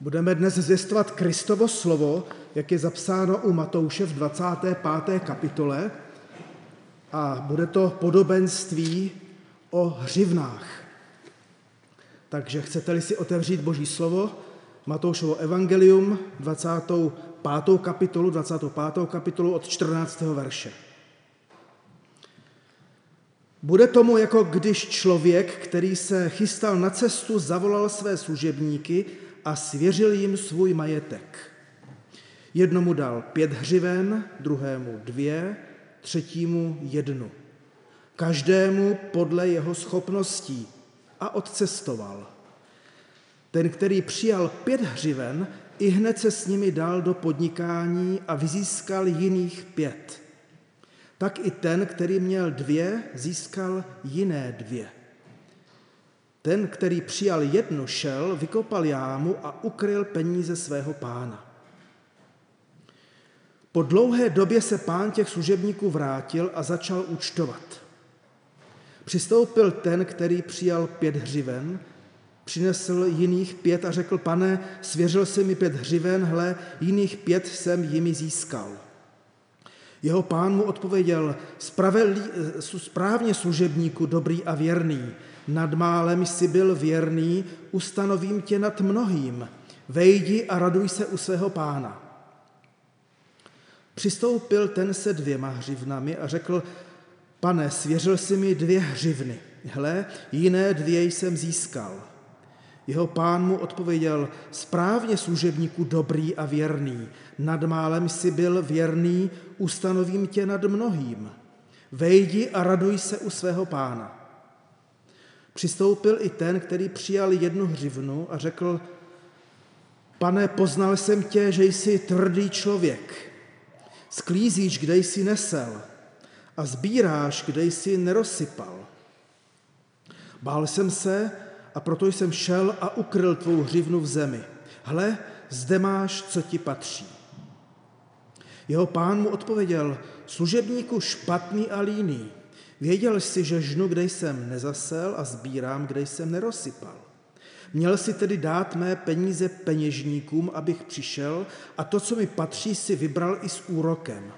Budeme dnes zvěstovat Kristovo slovo, jak je zapsáno u Matouše v 25. kapitole a bude to podobenství o hřivnách. Takže chcete-li si otevřít Boží slovo, Matoušovo evangelium, 25. kapitolu, 25. kapitolu od 14. verše. Bude tomu, jako když člověk, který se chystal na cestu, zavolal své služebníky a svěřil jim svůj majetek. Jednomu dal pět hřiven, druhému dvě, třetímu jednu. Každému podle jeho schopností a odcestoval. Ten, který přijal pět hřiven, i hned se s nimi dal do podnikání a vyzískal jiných pět. Tak i ten, který měl dvě, získal jiné dvě. Ten, který přijal jednu, šel, vykopal jámu a ukryl peníze svého pána. Po dlouhé době se pán těch služebníků vrátil a začal účtovat. Přistoupil ten, který přijal pět hřiven, přinesl jiných pět a řekl, pane, svěřil si mi pět hřiven, hle, jiných pět jsem jimi získal. Jeho pán mu odpověděl, správně služebníku, dobrý a věrný, nad málem jsi byl věrný, ustanovím tě nad mnohým, vejdi a raduj se u svého pána. Přistoupil ten se dvěma hřivnami a řekl, pane, svěřil si mi dvě hřivny, hle, jiné dvě jsem získal. Jeho pán mu odpověděl, správně služebníku dobrý a věrný, nad málem si byl věrný, ustanovím tě nad mnohým. Vejdi a raduj se u svého pána. Přistoupil i ten, který přijal jednu hřivnu a řekl, pane, poznal jsem tě, že jsi tvrdý člověk. Sklízíš, kde jsi nesel a sbíráš, kde jsi nerozsypal. Bál jsem se, a proto jsem šel a ukryl tvou hřivnu v zemi. Hle, zde máš, co ti patří. Jeho pán mu odpověděl, služebníku špatný a líný, věděl jsi, že žnu, kde jsem nezasel a sbírám, kde jsem nerozsypal. Měl si tedy dát mé peníze peněžníkům, abych přišel a to, co mi patří, si vybral i s úrokem.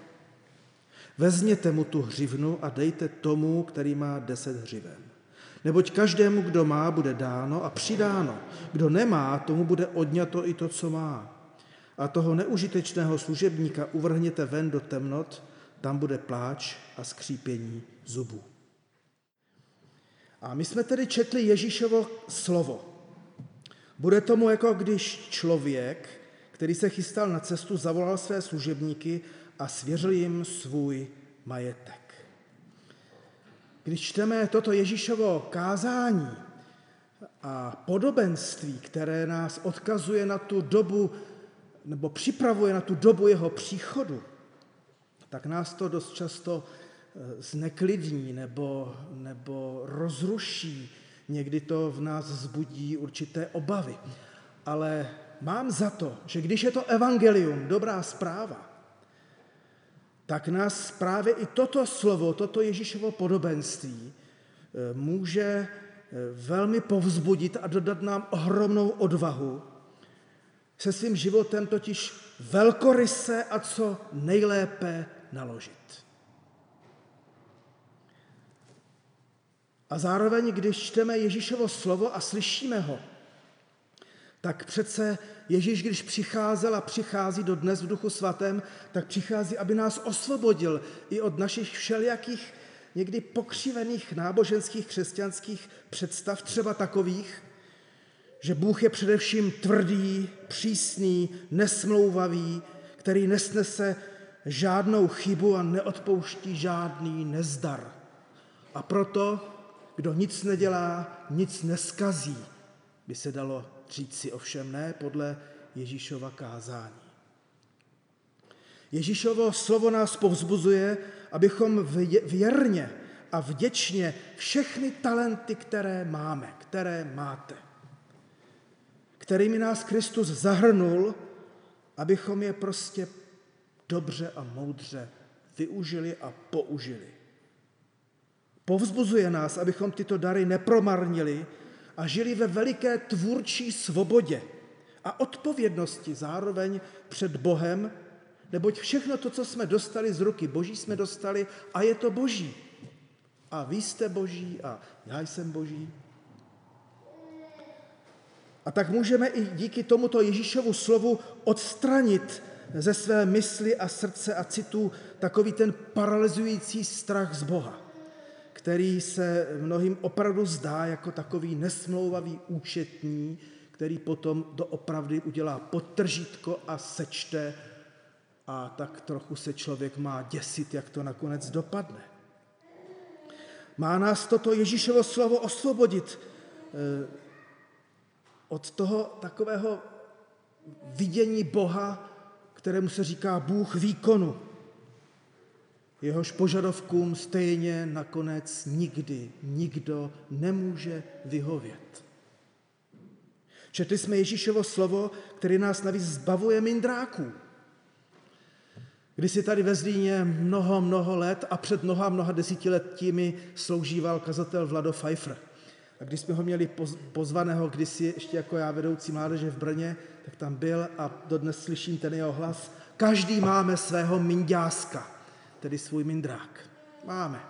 Vezměte mu tu hřivnu a dejte tomu, který má deset hřiven. Neboť každému, kdo má, bude dáno a přidáno. Kdo nemá, tomu bude odňato i to, co má. A toho neužitečného služebníka uvrhněte ven do temnot, tam bude pláč a skřípění zubů. A my jsme tedy četli Ježíšovo slovo. Bude tomu jako když člověk, který se chystal na cestu, zavolal své služebníky a svěřil jim svůj majetek. Když čteme toto Ježíšovo kázání a podobenství, které nás odkazuje na tu dobu, nebo připravuje na tu dobu jeho příchodu, tak nás to dost často zneklidní nebo, nebo rozruší. Někdy to v nás zbudí určité obavy. Ale mám za to, že když je to evangelium, dobrá zpráva, tak nás právě i toto slovo, toto Ježíšovo podobenství eh, může eh, velmi povzbudit a dodat nám ohromnou odvahu se svým životem totiž velkoryse a co nejlépe naložit. A zároveň, když čteme Ježíšovo slovo a slyšíme ho, tak přece Ježíš, když přicházel a přichází do dnes v duchu svatém, tak přichází, aby nás osvobodil i od našich všelijakých někdy pokřivených náboženských křesťanských představ, třeba takových, že Bůh je především tvrdý, přísný, nesmlouvavý, který nesnese žádnou chybu a neodpouští žádný nezdar. A proto, kdo nic nedělá, nic neskazí, by se dalo říci ovšem ne podle Ježíšova kázání. Ježíšovo slovo nás povzbuzuje, abychom věrně a vděčně všechny talenty, které máme, které máte, kterými nás Kristus zahrnul, abychom je prostě dobře a moudře využili a použili. Povzbuzuje nás, abychom tyto dary nepromarnili, a žili ve veliké tvůrčí svobodě a odpovědnosti zároveň před Bohem, neboť všechno to, co jsme dostali z ruky Boží, jsme dostali a je to Boží. A vy jste Boží a já jsem Boží. A tak můžeme i díky tomuto Ježíšovu slovu odstranit ze své mysli a srdce a citů takový ten paralyzující strach z Boha, který se mnohým opravdu zdá jako takový nesmlouvavý účetní, který potom doopravdy udělá podtržítko a sečte a tak trochu se člověk má děsit, jak to nakonec dopadne. Má nás toto Ježíšovo slovo osvobodit eh, od toho takového vidění Boha, kterému se říká Bůh výkonu. Jehož požadavkům stejně nakonec nikdy nikdo nemůže vyhovět. Četli jsme Ježíšovo slovo, který nás navíc zbavuje mindráků. Když si tady ve Zlíně mnoho, mnoho let a před mnoha, mnoha desetiletími sloužíval kazatel Vlado Pfeiffer. A když jsme ho měli pozvaného kdysi ještě jako já vedoucí mládeže v Brně, tak tam byl a dodnes slyším ten jeho hlas. Každý máme svého mindáska, tedy svůj mindrák. Máme.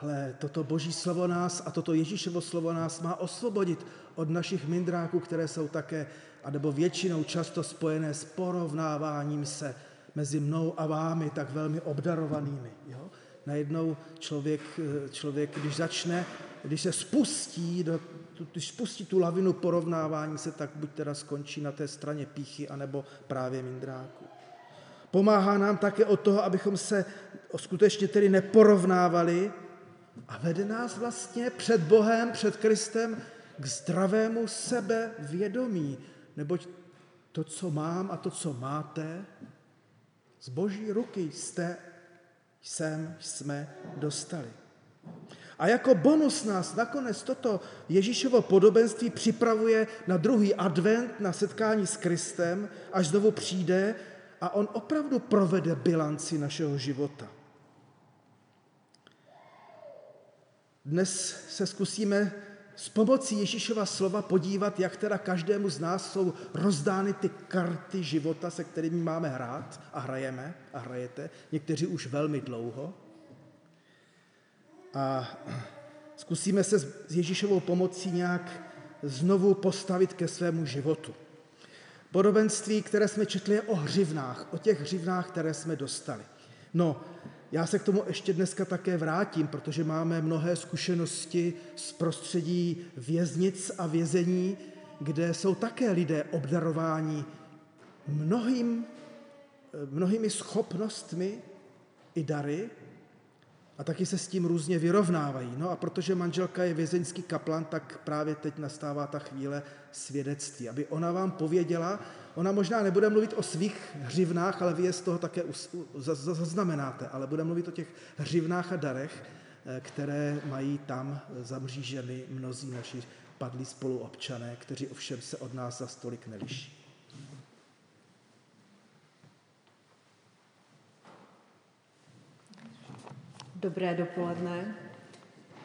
Ale toto boží slovo nás a toto Ježíšovo slovo nás má osvobodit od našich mindráků, které jsou také, anebo většinou často spojené s porovnáváním se mezi mnou a vámi, tak velmi obdarovanými. Jo? Najednou člověk, člověk, když začne, když se spustí, do, když spustí tu lavinu porovnávání se, tak buď teda skončí na té straně píchy, anebo právě mindráku. Pomáhá nám také od toho, abychom se skutečně tedy neporovnávali, a vede nás vlastně před Bohem, před Kristem k zdravému sebevědomí, neboť to, co mám a to, co máte, z boží ruky jste, jsem, jsme dostali. A jako bonus nás nakonec toto Ježíšovo podobenství připravuje na druhý advent, na setkání s Kristem, až znovu přijde a on opravdu provede bilanci našeho života. Dnes se zkusíme s pomocí Ježíšova slova podívat, jak teda každému z nás jsou rozdány ty karty života, se kterými máme hrát a hrajeme a hrajete, někteří už velmi dlouho. A zkusíme se s Ježíšovou pomocí nějak znovu postavit ke svému životu. Podobenství, které jsme četli, je o hřivnách, o těch hřivnách, které jsme dostali. No, já se k tomu ještě dneska také vrátím, protože máme mnohé zkušenosti z prostředí věznic a vězení, kde jsou také lidé obdarováni mnohým, mnohými schopnostmi i dary a taky se s tím různě vyrovnávají. No a protože manželka je vězeňský kaplan, tak právě teď nastává ta chvíle svědectví, aby ona vám pověděla, Ona možná nebude mluvit o svých hřivnách, ale vy je z toho také zaznamenáte, ale bude mluvit o těch hřivnách a darech, eh, které mají tam zamříženy mnozí naši padlí spoluobčané, kteří ovšem se od nás za stolik neliší. Dobré dopoledne.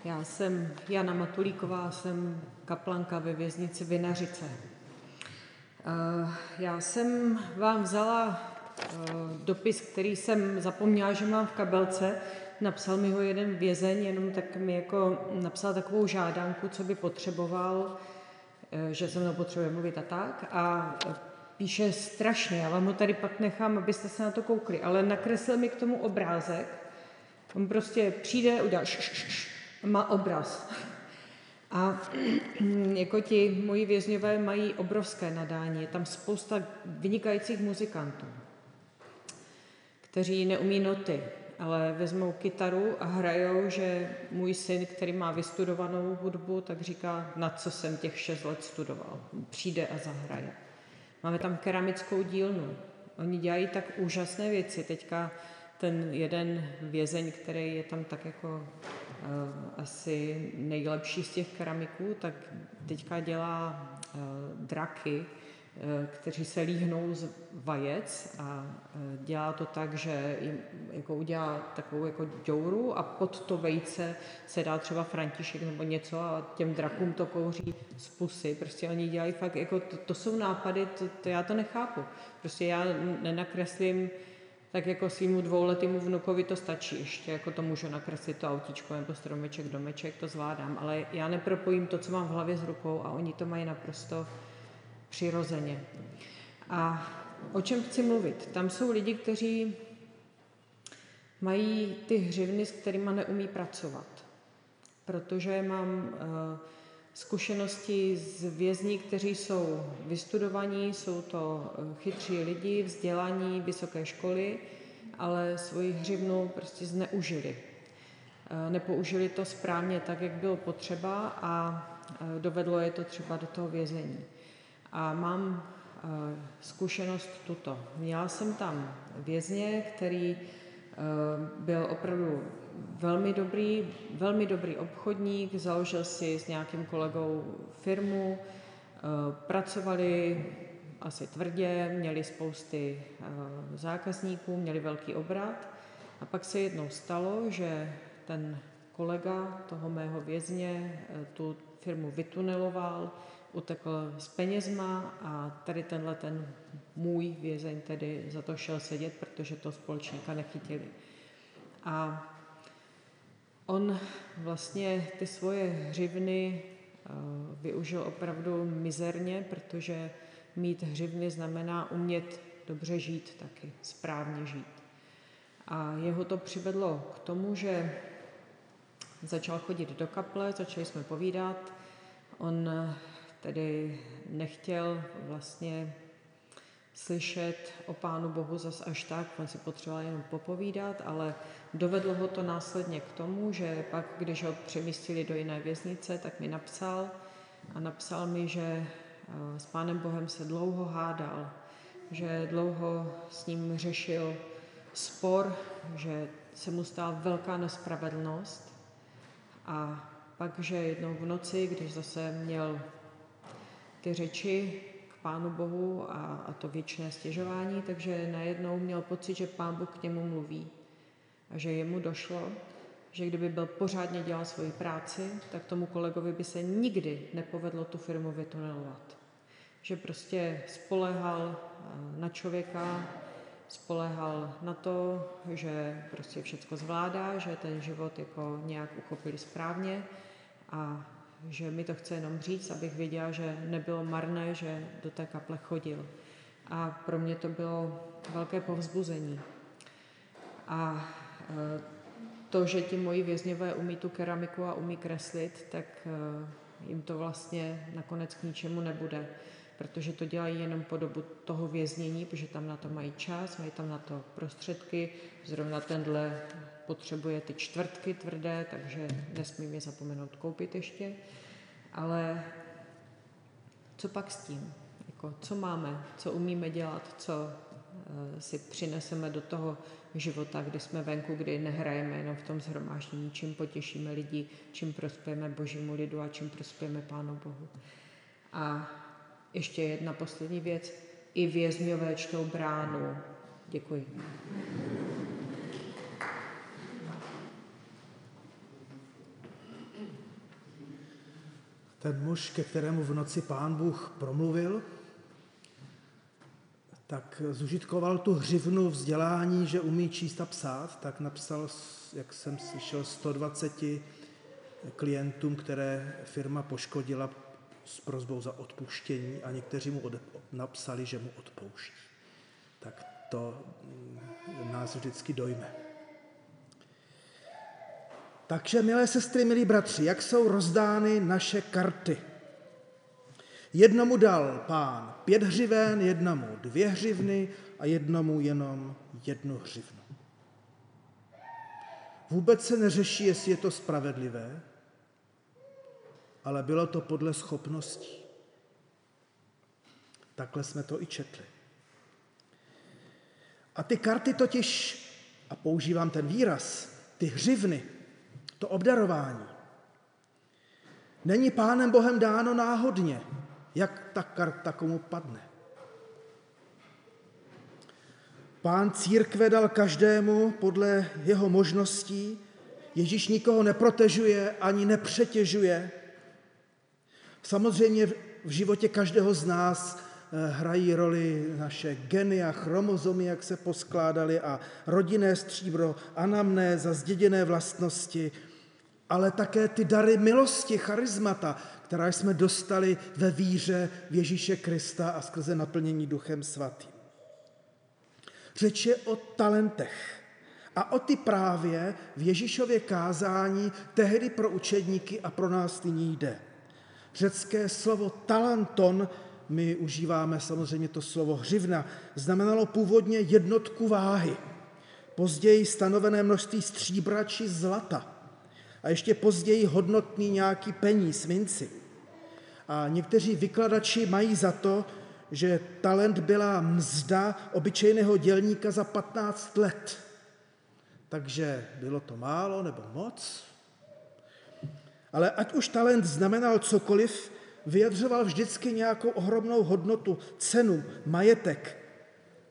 Já jsem Jana Matulíková, jsem kaplanka ve věznici Vinařice. Eh, já jsem vám vzala eh, dopis, který jsem zapomněla, že mám v kabelce. Napsal mi ho jeden vězeň, jenom tak mi jako napsal takovou žádanku, co by potřeboval, eh, že se mnou potřebuje mluvit a tak. A píše strašně, já vám ho tady pak nechám, abyste se na to koukli, ale nakreslil mi k tomu obrázek. On prostě přijde, udělá má obraz. A jako ti moji vězňové mají obrovské nadání. Je tam spousta vynikajících muzikantů, kteří neumí noty, ale vezmou kytaru a hrajou, že můj syn, který má vystudovanou hudbu, tak říká, na co jsem těch šest let studoval. Přijde a zahraje. Máme tam keramickou dílnu. Oni dělají tak úžasné věci. Teďka ten jeden vězeň, který je tam tak jako uh, asi nejlepší z těch keramiků, tak teďka dělá uh, draky Eh, kteří se líhnou z vajec a eh, dělá to tak, že jim jako udělá takovou jako děuru a pod to vejce se dá třeba František nebo něco a těm drakům to kouří z pusy. Prostě oni dělají fakt, jako to, to jsou nápady, to, to já to nechápu. Prostě já nenakreslím tak jako svýmu dvouletému vnukovi to stačí ještě, jako to můžu nakreslit to autíčko nebo stromeček, domeček, to zvládám, ale já nepropojím to, co mám v hlavě s rukou a oni to mají naprosto přirozeně. A o čem chci mluvit? Tam jsou lidi, kteří mají ty hřivny, s kterými neumí pracovat. Protože mám eh, zkušenosti z vězní, kteří jsou vystudovaní, jsou to eh, chytří lidi, vzdělaní, vysoké školy, ale svoji hřivnu prostě zneužili. Eh, nepoužili to správně tak, jak bylo potřeba a dovedlo je to třeba do toho vězení. A mám eh, zkušenost tuto. Měla jsem tam vězně, který eh, byl opravdu velmi dobrý, velmi dobrý obchodník, založil si s nějakým kolegou firmu, eh, pracovali asi tvrdě, měli spousty zákazníků, měli velký obrat. A pak se jednou stalo, že ten kolega toho mého vězně tu firmu vytuneloval, utekl s penězma a tady tenhle ten můj vězeň tedy za to šel sedět, protože to společníka nechytili. A on vlastně ty svoje hřivny eh, využil opravdu mizerně, protože mít hřivny znamená umět dobře žít taky, správně žít. A jeho to přivedlo k tomu, že začal chodit do kaple, začali jsme povídat. On tedy nechtěl vlastně slyšet o Pánu Bohu zas až tak, on si potřeboval jenom popovídat, ale dovedlo ho to následně k tomu, že pak, když ho přemístili do jiné věznice, tak mi napsal a napsal mi, že eh, s Pánem Bohem se dlouho hádal, že dlouho s ním řešil spor, že se mu stala velká nespravedlnost. A pak, že jednou v noci, když zase měl ty řeči Pánu Bohu a, a to věčné stěžování, takže najednou měl pocit, že Pán Bůh k němu mluví a že jemu došlo, že kdyby byl pořádně dělal svoji práci, tak tomu kolegovi by se nikdy nepovedlo tu firmu vytunelovat. Že prostě spolehal eh, na člověka, spolehal na to, že prostě všechno zvládá, že ten život jako nějak uchopili správně a že mi to chce jenom říct, abych věděla, že nebylo marné, že do té kaple chodil. A pro mě to bylo velké povzbuzení. A e, to, že ti moji vězňové umí tu keramiku a umí kreslit, tak e, jim to vlastně nakonec k ničemu nebude, protože to dělají jenom po dobu toho věznění, protože tam na to mají čas, mají tam na to prostředky, zrovna tenhle potřebuje ty čtvrtky tvrdé, takže nesmím je zapomenout koupit ještě. Ale co pak s tím? Jako, co máme, co umíme dělat, co uh, si přineseme do toho života, kdy jsme venku, kdy nehrajeme jenom v tom zhromáždění, čím potěšíme lidi, čím prospějeme božímu lidu a čím prospějeme Pánu Bohu. A ještě jedna poslední věc. I vězňové čtou bránu. Děkuji. Ten muž, ke kterému v noci pán Bůh promluvil, tak zužitkoval tu hřivnu vzdělání, že umí číst a psát, tak napsal, jak jsem slyšel, 120 klientům, které firma poškodila s prozbou za odpuštění a někteří mu napsali, že mu odpouští. Tak to nás vždycky dojme. Takže, milé sestry, milí bratři, jak jsou rozdány naše karty? Jednomu dal pán pět hřiven, jednomu dvě hřivny a jednomu jenom jednu hřivnu. Vůbec se neřeší, jestli je to spravedlivé, ale bylo to podle schopností. Takhle jsme to i četli. A ty karty totiž, a používám ten výraz, ty hřivny, to obdarování není Pánem Bohem dáno náhodně, jak ta karta komu padne. Pán církve dal každému podle jeho možností. Ježíš nikoho neprotežuje ani nepřetěžuje. Samozřejmě v životě každého z nás eh, hrají roli naše geny a chromozomy, jak se poskládaly, a rodinné stříbro, anamnéza, zděděné vlastnosti, ale také ty dary milosti, charismata, která jsme dostali ve víře v Ježíše Krista a skrze naplnění Duchem Svatým. Řeč je o talentech. A o ty právě v Ježíšově kázání tehdy pro učedníky a pro nás nyní jde. Řecké slovo talanton, my užíváme samozřejmě to slovo hřivna, znamenalo původně jednotku váhy, později stanovené množství stříbra či zlata a ještě později hodnotný nějaký peníz, minci. A někteří vykladači mají za to, že talent byla mzda obyčejného dělníka za 15 let. Takže bylo to málo nebo moc? Ale ať už talent znamenal cokoliv, vyjadřoval vždycky nějakou ohromnou hodnotu, cenu, majetek.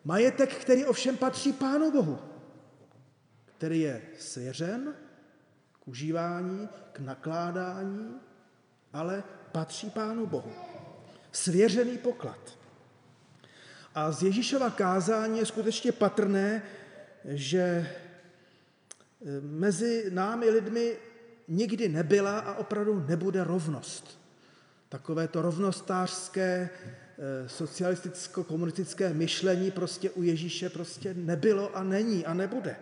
Majetek, který ovšem patří Pánu Bohu, který je svěřen užívání, k nakládání, ale patří Pánu Bohu. Svěřený poklad. A z Ježíšova kázání je skutečně patrné, že e, mezi námi lidmi nikdy nebyla a opravdu nebude rovnost. Takové to rovnostářské e, socialisticko-komunistické myšlení prostě u Ježíše prostě nebylo a není a nebude.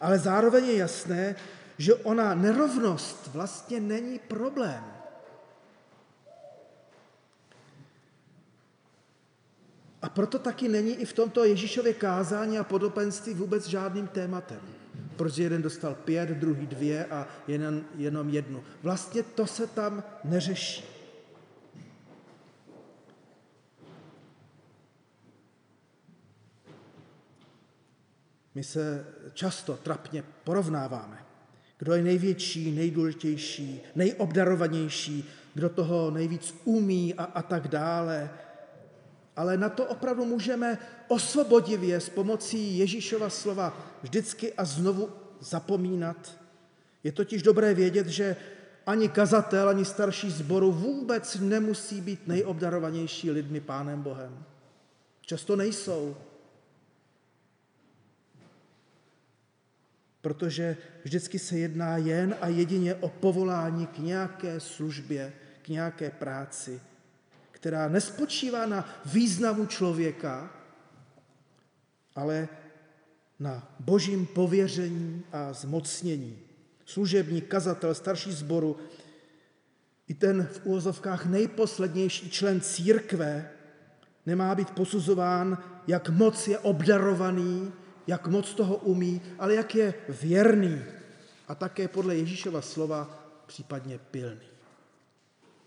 Ale zároveň je jasné, že ona nerovnost vlastně není problém. A proto taky není i v tomto Ježíšově kázání a podobenství vůbec žádným tématem. Protože jeden dostal pět, druhý dvě a jeden, jenom jednu. Vlastně to se tam neřeší. My se často trapně porovnáváme. Kdo je největší, nejdůležitější, nejobdarovanější, kdo toho nejvíc umí a, a tak dále ale na to opravdu můžeme osvobodivě s pomocí Ježíšova slova vždycky a znovu zapomínat. Je totiž dobré vědět, že ani kazatel, ani starší zboru vůbec nemusí být nejobdarovanější lidmi Pánem Bohem. Často nejsou. Protože vždycky se jedná jen a jedině o povolání k nějaké službě, k nějaké práci, která nespočívá na významu člověka, ale na božím pověření a zmocnění. Služební kazatel, starší zboru, i ten v úvozovkách nejposlednější člen církve nemá být posuzován, jak moc je obdarovaný, jak moc toho umí, ale jak je věrný a také podle Ježíšova slova případně pilný.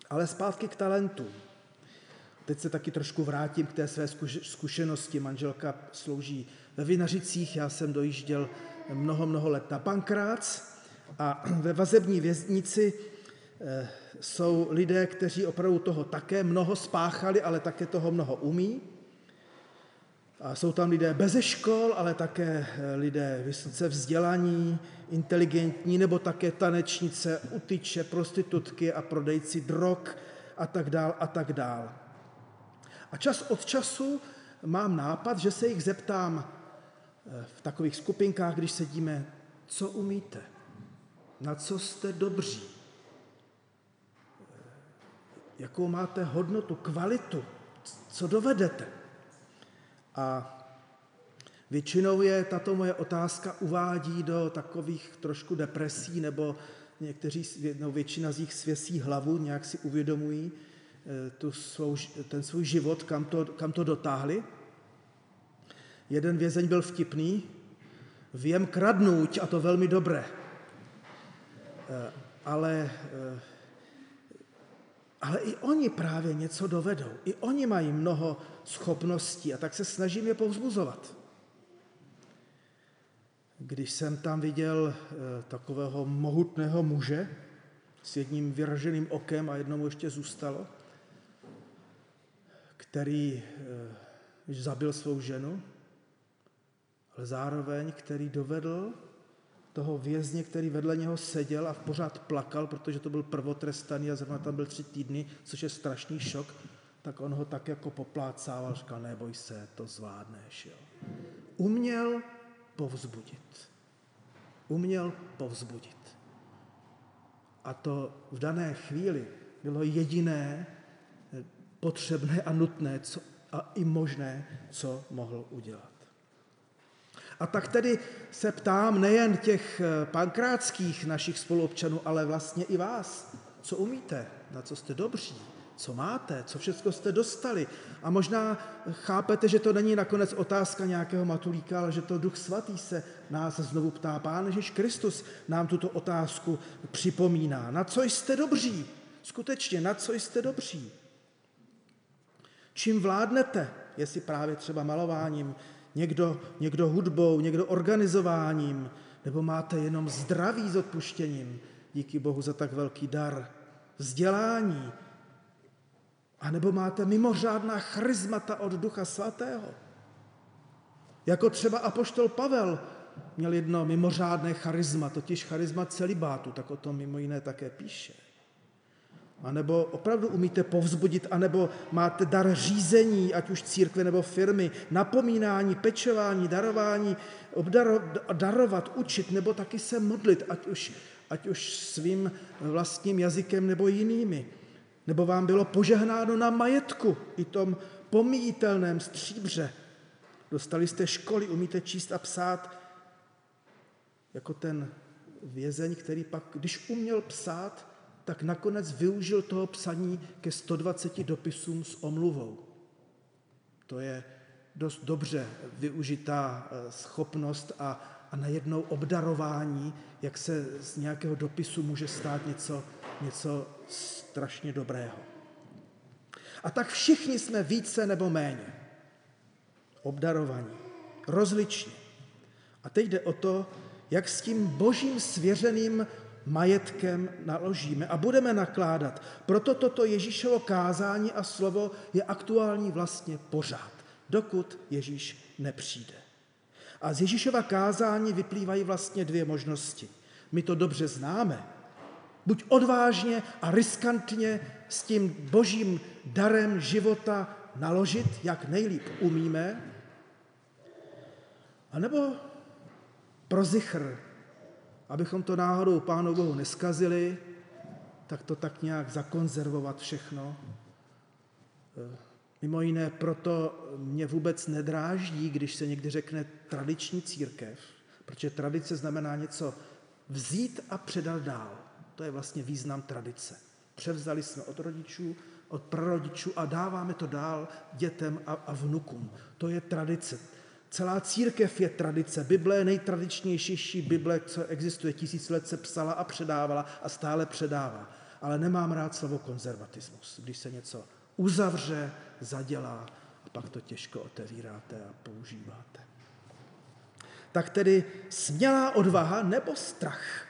Ale zpátky k talentům. Teď se taky trošku vrátím k té své zkušenosti. Manželka slouží ve Vinařicích, já jsem dojížděl mnoho, mnoho let na Pankrác a ve vazební věznici eh, jsou lidé, kteří opravdu toho také mnoho spáchali, ale také toho mnoho umí. A jsou tam lidé bez škol, ale také eh, lidé vysoce vzdělaní, inteligentní, nebo také tanečnice, utyče, prostitutky a prodejci drog a tak dál a tak dál. A čas od času mám nápad, že se jich zeptám eh, v takových skupinkách, když sedíme, co umíte, na co jste dobří, eh, jakou máte hodnotu, kvalitu, co dovedete. A většinou je tato moje otázka uvádí do takových trošku depresí, nebo někteří, no většina z nich svěsí hlavu, nějak si uvědomují, Eh, tu svou, ten svůj život, kam to, kam to dotáhli. Jeden vězeň byl vtipný, vím kradnout a to velmi dobré. Eh, ale, eh, ale i oni právě něco dovedou. I oni mají mnoho schopností a tak se snažím je povzbuzovat. Když jsem tam viděl takového mohutného muže s jedním vyraženým okem a jednomu ještě zůstalo, který eh, zabil svou ženu ale zároveň, který dovedl toho vězně, který vedle něho seděl a pořád plakal, protože to byl prvotrestaný a zrovna tam byl tři týdny, což je strašný šok, tak on ho tak jako poplácával, říkal, neboj se, to zvládneš. Jo. Uměl povzbudit. Uměl povzbudit. A to v dané chvíli bylo jediné potřebné a nutné co, a i možné, co mohl udělat. A tak tedy se ptám nejen těch eh, pankrátských našich spoluobčanů, ale vlastně i vás, co umíte, na co jste dobří, co máte, co všechno jste dostali. A možná chápete, že to není nakonec otázka nějakého matulíka, ale že to Duch Svatý se nás znovu ptá. Pán Ježíš Kristus nám tuto otázku připomíná. Na co jste dobří? Skutečně, na co jste dobří? Čím vládnete? Jestli právě třeba malováním, někdo, někdo hudbou, někdo organizováním, nebo máte jenom zdraví s odpuštěním, díky Bohu za tak velký dar, vzdělání, a nebo máte mimořádná charizmata od Ducha Svatého. Jako třeba apoštol Pavel měl jedno mimořádné charisma, totiž charisma celibátu, tak o tom mimo jiné také píše. A nebo opravdu umíte povzbudit, anebo máte dar řízení, ať už církve nebo firmy, napomínání, pečování, darování, obdaro, darovat, učit, nebo taky se modlit, ať už, ať už svým vlastním jazykem nebo jinými. Nebo vám bylo požehnáno na majetku, i tom pomíjitelném stříbře. Dostali jste školy, umíte číst a psát, jako ten vězeň, který pak, když uměl psát, tak nakonec využil toho psaní ke 120 dopisům s omluvou. To je dost dobře využitá eh, schopnost a, a najednou obdarování, jak se z nějakého dopisu může stát něco, něco strašně dobrého. A tak všichni jsme více nebo méně obdarovaní, rozliční. A teď jde o to, jak s tím božím svěřeným majetkem naložíme a budeme nakládat. Proto toto Ježíšovo kázání a slovo je aktuální vlastně pořád, dokud Ježíš nepřijde. A z Ježíšova kázání vyplývají vlastně dvě možnosti. My to dobře známe. Buď odvážně a riskantně s tím božím darem života naložit, jak nejlíp umíme, anebo pro zichr abychom to náhodou Pánu Bohu neskazili, tak to tak nějak zakonzervovat všechno. E, mimo jiné, proto mě vůbec nedráždí, když se někdy řekne tradiční církev, protože tradice znamená něco vzít a předat dál. To je vlastně význam tradice. Převzali jsme od rodičů, od prarodičů a dáváme to dál dětem a, a vnukům. To je tradice. Celá církev je tradice. Bible je nejtradičnější Bible, co existuje. Tisíc let se psala a předávala a stále předává. Ale nemám rád slovo konzervatismus, když se něco uzavře, zadělá a pak to těžko otevíráte a používáte. Tak tedy smělá odvaha nebo strach?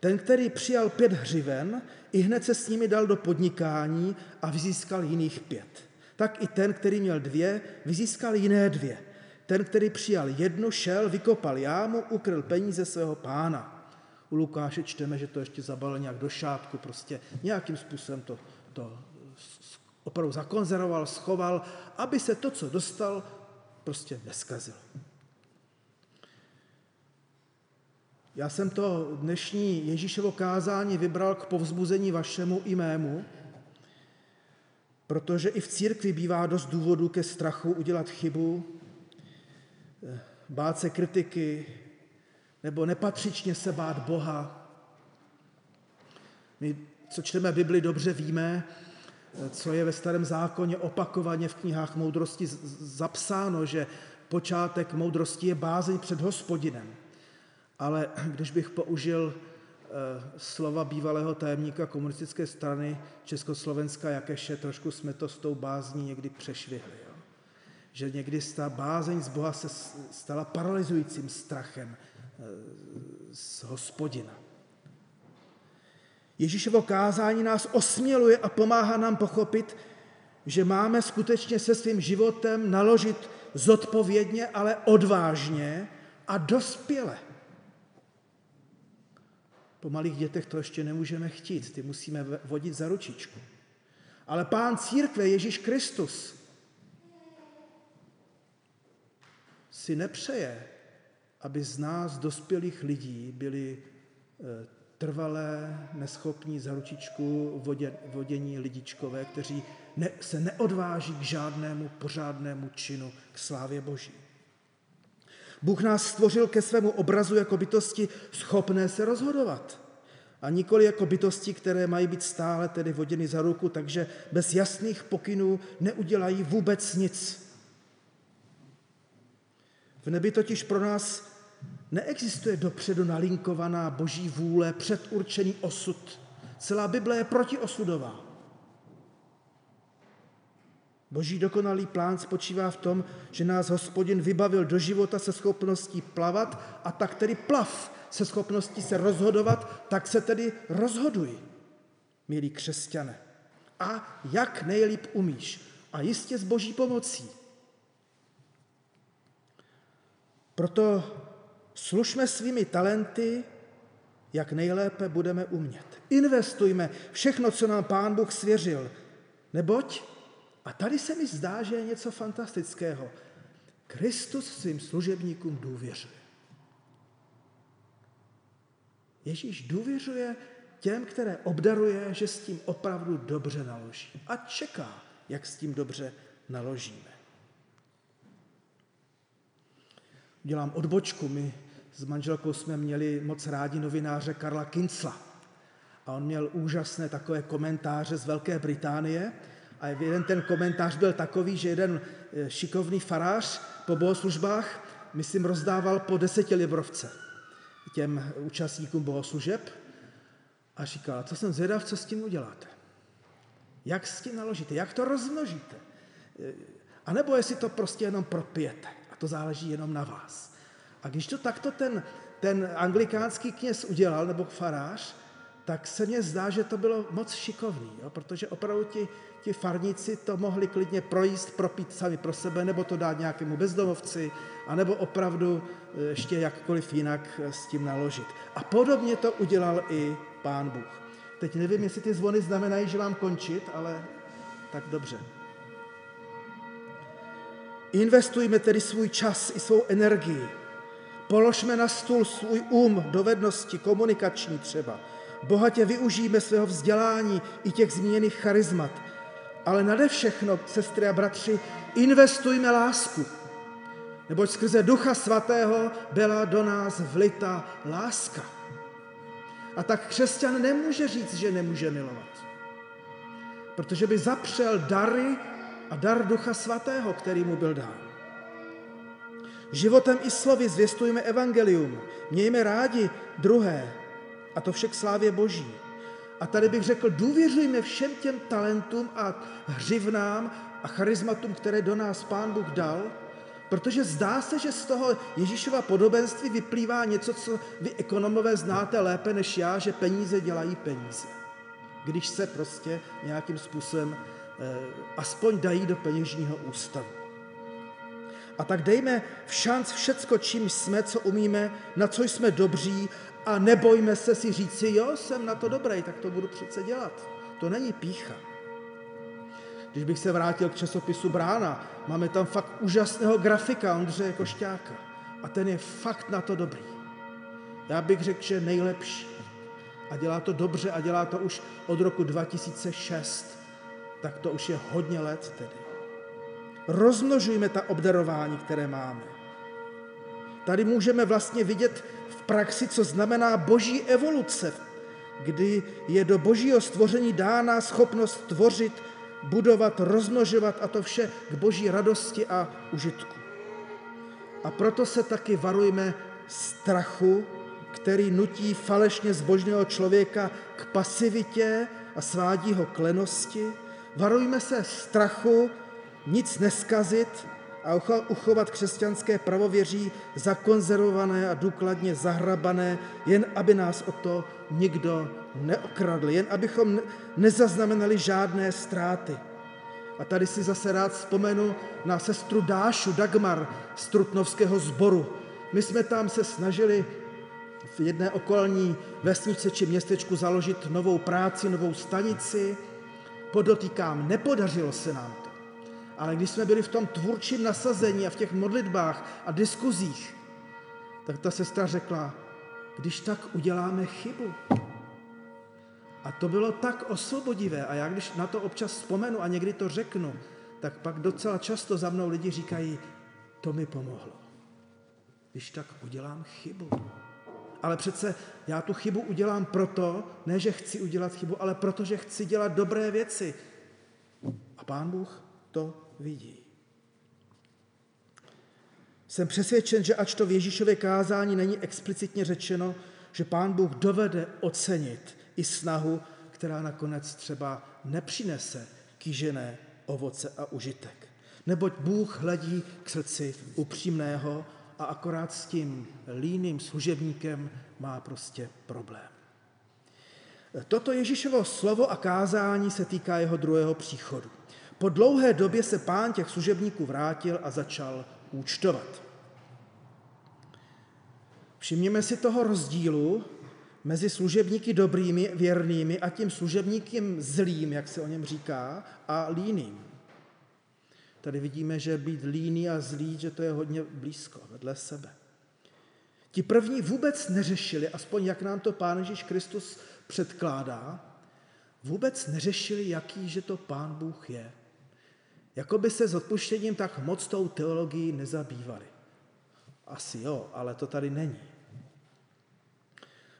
Ten, který přijal pět hřiven, i hned se s nimi dal do podnikání a vyzískal jiných pět tak i ten, který měl dvě, vyzískal jiné dvě. Ten, který přijal jednu, šel, vykopal jámu, ukryl peníze svého pána. U Lukáše čteme, že to ještě zabalil nějak do šátku, prostě nějakým způsobem to, to opravdu zakonzervoval, schoval, aby se to, co dostal, prostě neskazilo. Já jsem to dnešní Ježíšovo kázání vybral k povzbuzení vašemu i mému, Protože i v církvi bývá dost důvodů ke strachu udělat chybu, eh, bát se kritiky nebo nepatřičně se bát Boha. My, co čteme Bibli, dobře víme, eh, co je ve starém zákoně opakovaně v knihách moudrosti zapsáno, že počátek moudrosti je bázeň před hospodinem. Ale když bych použil slova bývalého tajemníka komunistické strany Československa Jakeše, trošku jsme to s tou bázní někdy přešvihli. Jo? Že někdy ta bázeň z Boha se stala paralyzujícím strachem eh, z hospodina. Ježíšovo kázání nás osměluje a pomáhá nám pochopit, že máme skutečně se svým životem naložit zodpovědně, ale odvážně a dospěle. Po malých dětech to ještě nemůžeme chtít, ty musíme vodit za ručičku. Ale pán církve Ježíš Kristus si nepřeje, aby z nás dospělých lidí byli eh, trvalé, neschopní za ručičku vodě, vodění lidičkové, kteří ne, se neodváží k žádnému pořádnému činu k slávě Boží. Bůh nás stvořil ke svému obrazu jako bytosti schopné se rozhodovat. A nikoli jako bytosti, které mají být stále tedy voděny za ruku, takže bez jasných pokynů neudělají vůbec nic. V nebi totiž pro nás neexistuje dopředu nalinkovaná boží vůle, předurčený osud. Celá Bible je protiosudová. Boží dokonalý plán spočívá v tom, že nás hospodin vybavil do života se schopností plavat a tak tedy plav se schopností se rozhodovat, tak se tedy rozhoduj, milí křesťané. A jak nejlíp umíš. A jistě s boží pomocí. Proto služme svými talenty, jak nejlépe budeme umět. Investujme všechno, co nám Pán Bůh svěřil. Neboť, a tady se mi zdá, že je něco fantastického, Kristus svým služebníkům důvěřuje. Ježíš důvěřuje těm, které obdaruje, že s tím opravdu dobře naloží. A čeká, jak s tím dobře naložíme. Dělám odbočku. My s manželkou jsme měli moc rádi novináře Karla Kincla. A on měl úžasné takové komentáře z Velké Británie. A jeden ten komentář byl takový, že jeden eh, šikovný farář po bohoslužbách, myslím, rozdával po deseti librovce těm účastníkům bohoslužeb a říkal, co jsem zvědav, co s tím uděláte. Jak s tím naložíte, jak to rozmnožíte. A nebo jestli to prostě jenom propijete. A to záleží jenom na vás. A když to takto ten, ten anglikánský kněz udělal, nebo farář, tak se mně zdá, že to bylo moc šikovný, jo? protože opravdu ti, ti farníci to mohli klidně projíst, propít sami pro sebe, nebo to dát nějakému bezdomovci, anebo opravdu e, ještě jakkoliv jinak e, s tím naložit. A podobně to udělal i pán Bůh. Teď nevím, jestli ty zvony znamenají, že mám končit, ale tak dobře. Investujme tedy svůj čas i svou energii. Položme na stůl svůj um, dovednosti, komunikační třeba. Bohatě využijeme svého vzdělání i těch zmíněných charizmat. Ale nade všechno, sestry a bratři, investujme lásku. Neboť skrze Ducha Svatého byla do nás vlita láska. A tak křesťan nemůže říct, že nemůže milovat. Protože by zapřel dary a dar Ducha Svatého, který mu byl dán. Životem i slovy zvěstujeme evangelium, mějme rádi druhé, a to vše k slávě Boží. A tady bych řekl, důvěřujme všem těm talentům a hřivnám a charizmatům, které do nás Pán Bůh dal, protože zdá se, že z toho Ježíšova podobenství vyplývá něco, co vy ekonomové znáte lépe než já, že peníze dělají peníze. Když se prostě nějakým způsobem eh, aspoň dají do peněžního ústavu. A tak dejme v šanc všecko, čím jsme, co umíme, na co jsme dobří a nebojme se si říci, jo, jsem na to dobrý, tak to budu přece dělat. To není pícha. Když bych se vrátil k časopisu Brána, máme tam fakt úžasného grafika Ondřeje Košťáka. A ten je fakt na to dobrý. Já bych řekl, že nejlepší. A dělá to dobře a dělá to už od roku 2006. Tak to už je hodně let tedy. Rozmnožujme ta obdarování, které máme. Tady můžeme vlastně vidět v praxi, co znamená boží evoluce, kdy je do božího stvoření dána schopnost tvořit, budovat, rozmnožovat a to vše k boží radosti a užitku. A proto se taky varujme strachu, který nutí falešně zbožného člověka k pasivitě a svádí ho k lenosti. Varujme se strachu nic neskazit a uchovat křesťanské pravověří zakonzervované a důkladně zahrabané, jen aby nás o to nikdo neokradl, jen abychom nezaznamenali žádné ztráty. A tady si zase rád vzpomenu na sestru Dášu Dagmar z Trutnovského sboru. My jsme tam se snažili v jedné okolní vesnici či městečku založit novou práci, novou stanici. Podotýkám, nepodařilo se nám. Ale když jsme byli v tom tvůrčím nasazení a v těch modlitbách a diskuzích, tak ta sestra řekla, když tak uděláme chybu. A to bylo tak osvobodivé. A já když na to občas vzpomenu a někdy to řeknu, tak pak docela často za mnou lidi říkají, to mi pomohlo. Když tak udělám chybu. Ale přece já tu chybu udělám proto, ne že chci udělat chybu, ale proto, že chci dělat dobré věci. A pán Bůh to vidí. Jsem přesvědčen, že ač to v Ježíšově kázání není explicitně řečeno, že pán Bůh dovede ocenit i snahu, která nakonec třeba nepřinese kýžené ovoce a užitek. Neboť Bůh hledí k srdci upřímného a akorát s tím líným služebníkem má prostě problém. Toto Ježíšovo slovo a kázání se týká jeho druhého příchodu. Po dlouhé době se pán těch služebníků vrátil a začal účtovat. Všimněme si toho rozdílu mezi služebníky dobrými, věrnými a tím služebníkem zlým, jak se o něm říká, a líným. Tady vidíme, že být líný a zlý, že to je hodně blízko, vedle sebe. Ti první vůbec neřešili, aspoň jak nám to Pán Ježíš Kristus předkládá, vůbec neřešili, jaký že to Pán Bůh je. Jakoby se s odpuštěním tak moc tou teologií nezabývali. Asi jo, ale to tady není.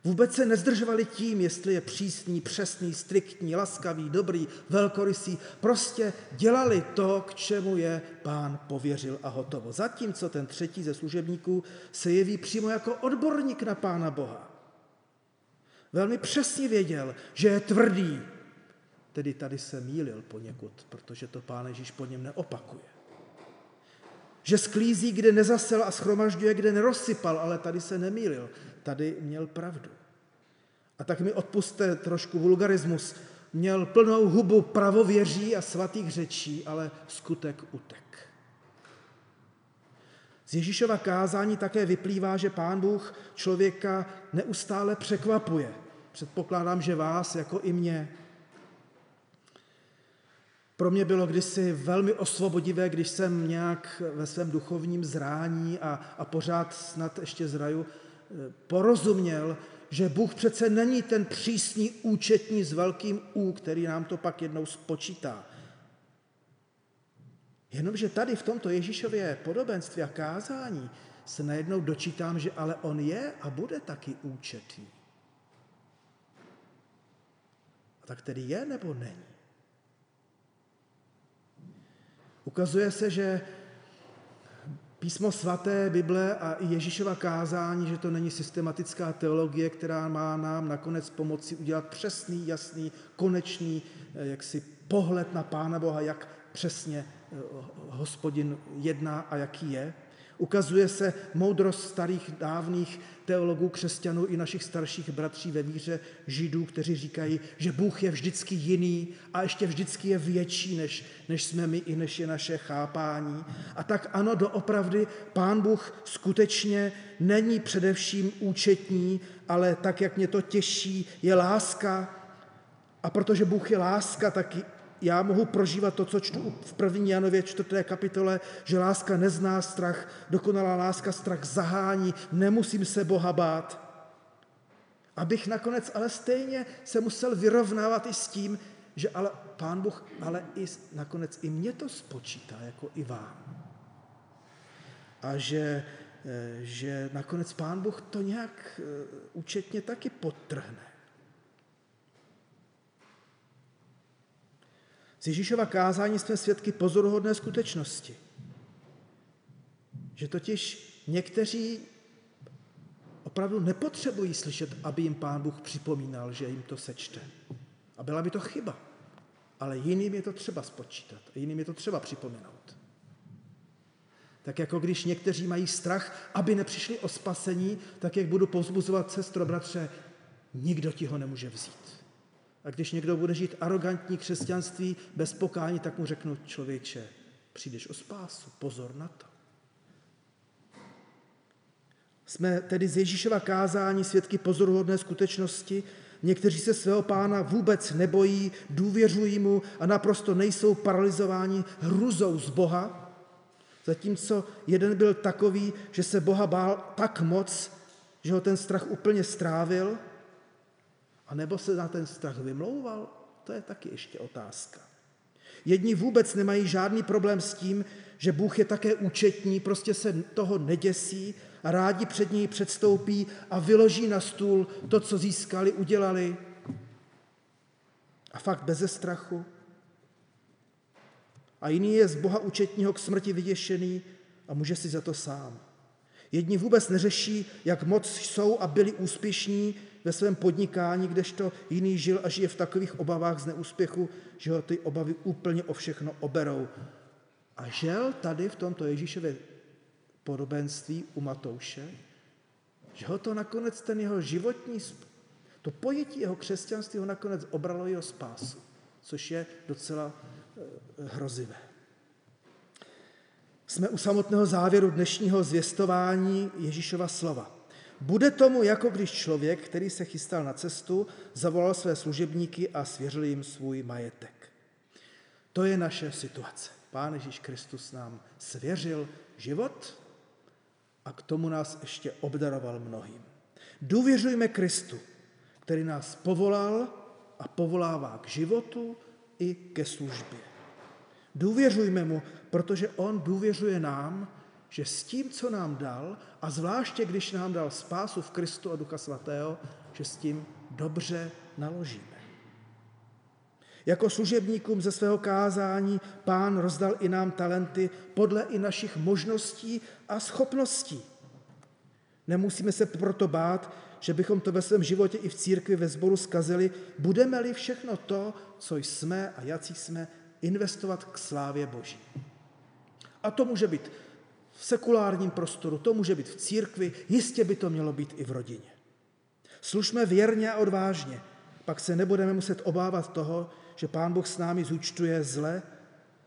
Vůbec se nezdržovali tím, jestli je přísný, přesný, striktní, laskavý, dobrý, velkorysý. Prostě dělali to, k čemu je pán pověřil a hotovo. Zatímco ten třetí ze služebníků se jeví přímo jako odborník na pána Boha. Velmi přesně věděl, že je tvrdý. Tedy tady se mýlil poněkud, protože to pán Ježíš po něm neopakuje. Že sklízí, kde nezasel a schromažďuje, kde nerozsypal, ale tady se nemýlil tady měl pravdu. A tak mi odpuste trošku vulgarismus. Měl plnou hubu pravověří a svatých řečí, ale skutek utek. Z Ježíšova kázání také vyplývá, že pán Bůh člověka neustále překvapuje. Předpokládám, že vás, jako i mě. Pro mě bylo kdysi velmi osvobodivé, když jsem nějak ve svém duchovním zrání a, a pořád snad ještě zraju porozuměl, že Bůh přece není ten přísný účetní s velkým U, který nám to pak jednou spočítá. Jenomže tady v tomto Ježíšově podobenství a kázání se najednou dočítám, že ale on je a bude taky účetný. A tak tedy je nebo není? Ukazuje se, že Písmo svaté, Bible a i Ježíšova kázání, že to není systematická teologie, která má nám nakonec pomoci udělat přesný, jasný, konečný eh, jaksi pohled na Pána Boha, jak přesně eh, hospodin jedná a jaký je. Ukazuje se moudrost starých dávných teologů, křesťanů i našich starších bratří ve víře židů, kteří říkají, že Bůh je vždycky jiný a ještě vždycky je větší, než, než jsme my i než je naše chápání. A tak ano, doopravdy Pán Bůh skutečně není především účetní, ale tak, jak mě to těší, je láska. A protože Bůh je láska, tak já mohu prožívat to, co čtu v první Janově čtvrté kapitole, že láska nezná strach, dokonalá láska strach zahání, nemusím se Boha bát. Abych nakonec ale stejně se musel vyrovnávat i s tím, že ale Pán Bůh ale i nakonec i mě to spočítá, jako i vám. A že, eh, že nakonec Pán Bůh to nějak eh, účetně taky podtrhne. Z Ježíšova kázání jsme svědky pozoruhodné skutečnosti. Že totiž někteří opravdu nepotřebují slyšet, aby jim Pán Bůh připomínal, že jim to sečte. A byla by to chyba. Ale jiným je to třeba spočítat. Jiným je to třeba připomenout. Tak jako když někteří mají strach, aby nepřišli o spasení, tak jak budu povzbuzovat sestro, bratře, nikdo ti ho nemůže vzít. A když někdo bude žít arrogantní křesťanství bez pokání, tak mu řeknu, člověče, přijdeš o spásu, pozor na to. Jsme tedy z Ježíšova kázání svědky pozoruhodné skutečnosti. Někteří se svého pána vůbec nebojí, důvěřují mu a naprosto nejsou paralizováni hruzou z Boha, zatímco jeden byl takový, že se Boha bál tak moc, že ho ten strach úplně strávil, a nebo se na ten strach vymlouval, to je taky ještě otázka. Jedni vůbec nemají žádný problém s tím, že Bůh je také účetní, prostě se toho neděsí a rádi před něj předstoupí a vyloží na stůl to, co získali, udělali. A fakt beze strachu. A jiný je z Boha účetního k smrti vyděšený a může si za to sám. Jedni vůbec neřeší, jak moc jsou a byli úspěšní ve svém podnikání, kdežto jiný žil a žije v takových obavách z neúspěchu, že ho ty obavy úplně o všechno oberou. A žel tady v tomto Ježíšově podobenství u Matouše, že ho to nakonec ten jeho životní, to pojetí jeho křesťanství ho nakonec obralo jeho spásu, což je docela eh, hrozivé. Jsme u samotného závěru dnešního zvěstování Ježíšova slova. Bude tomu, jako když člověk, který se chystal na cestu, zavolal své služebníky a svěřil jim svůj majetek. To je naše situace. Pán Ježíš Kristus nám svěřil život a k tomu nás ještě obdaroval mnohým. Důvěřujme Kristu, který nás povolal a povolává k životu i ke službě. Důvěřujme mu, protože on důvěřuje nám, že s tím, co nám dal, a zvláště když nám dal spásu v Kristu a Ducha Svatého, že s tím dobře naložíme. Jako služebníkům ze svého kázání pán rozdal i nám talenty podle i našich možností a schopností. Nemusíme se proto bát, že bychom to ve svém životě i v církvi ve sboru skazili, budeme-li všechno to, co jsme a jací jsme, investovat k slávě Boží. A to může být v sekulárním prostoru, to může být v církvi, jistě by to mělo být i v rodině. Služme věrně a odvážně, pak se nebudeme muset obávat toho, že Pán Bůh s námi zúčtuje zle,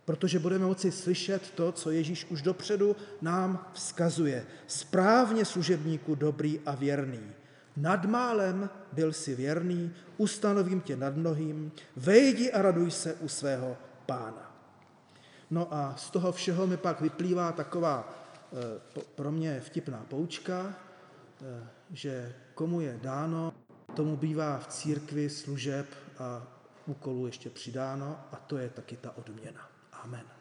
protože budeme moci slyšet to, co Ježíš už dopředu nám vzkazuje. Správně služebníku dobrý a věrný. Nad málem byl si věrný, ustanovím tě nad mnohým, vejdi a raduj se u svého pána. No a z toho všeho mi pak vyplývá taková eh, pro mě vtipná poučka, eh, že komu je dáno, tomu bývá v církvi služeb a úkolů ještě přidáno a to je taky ta odměna. Amen.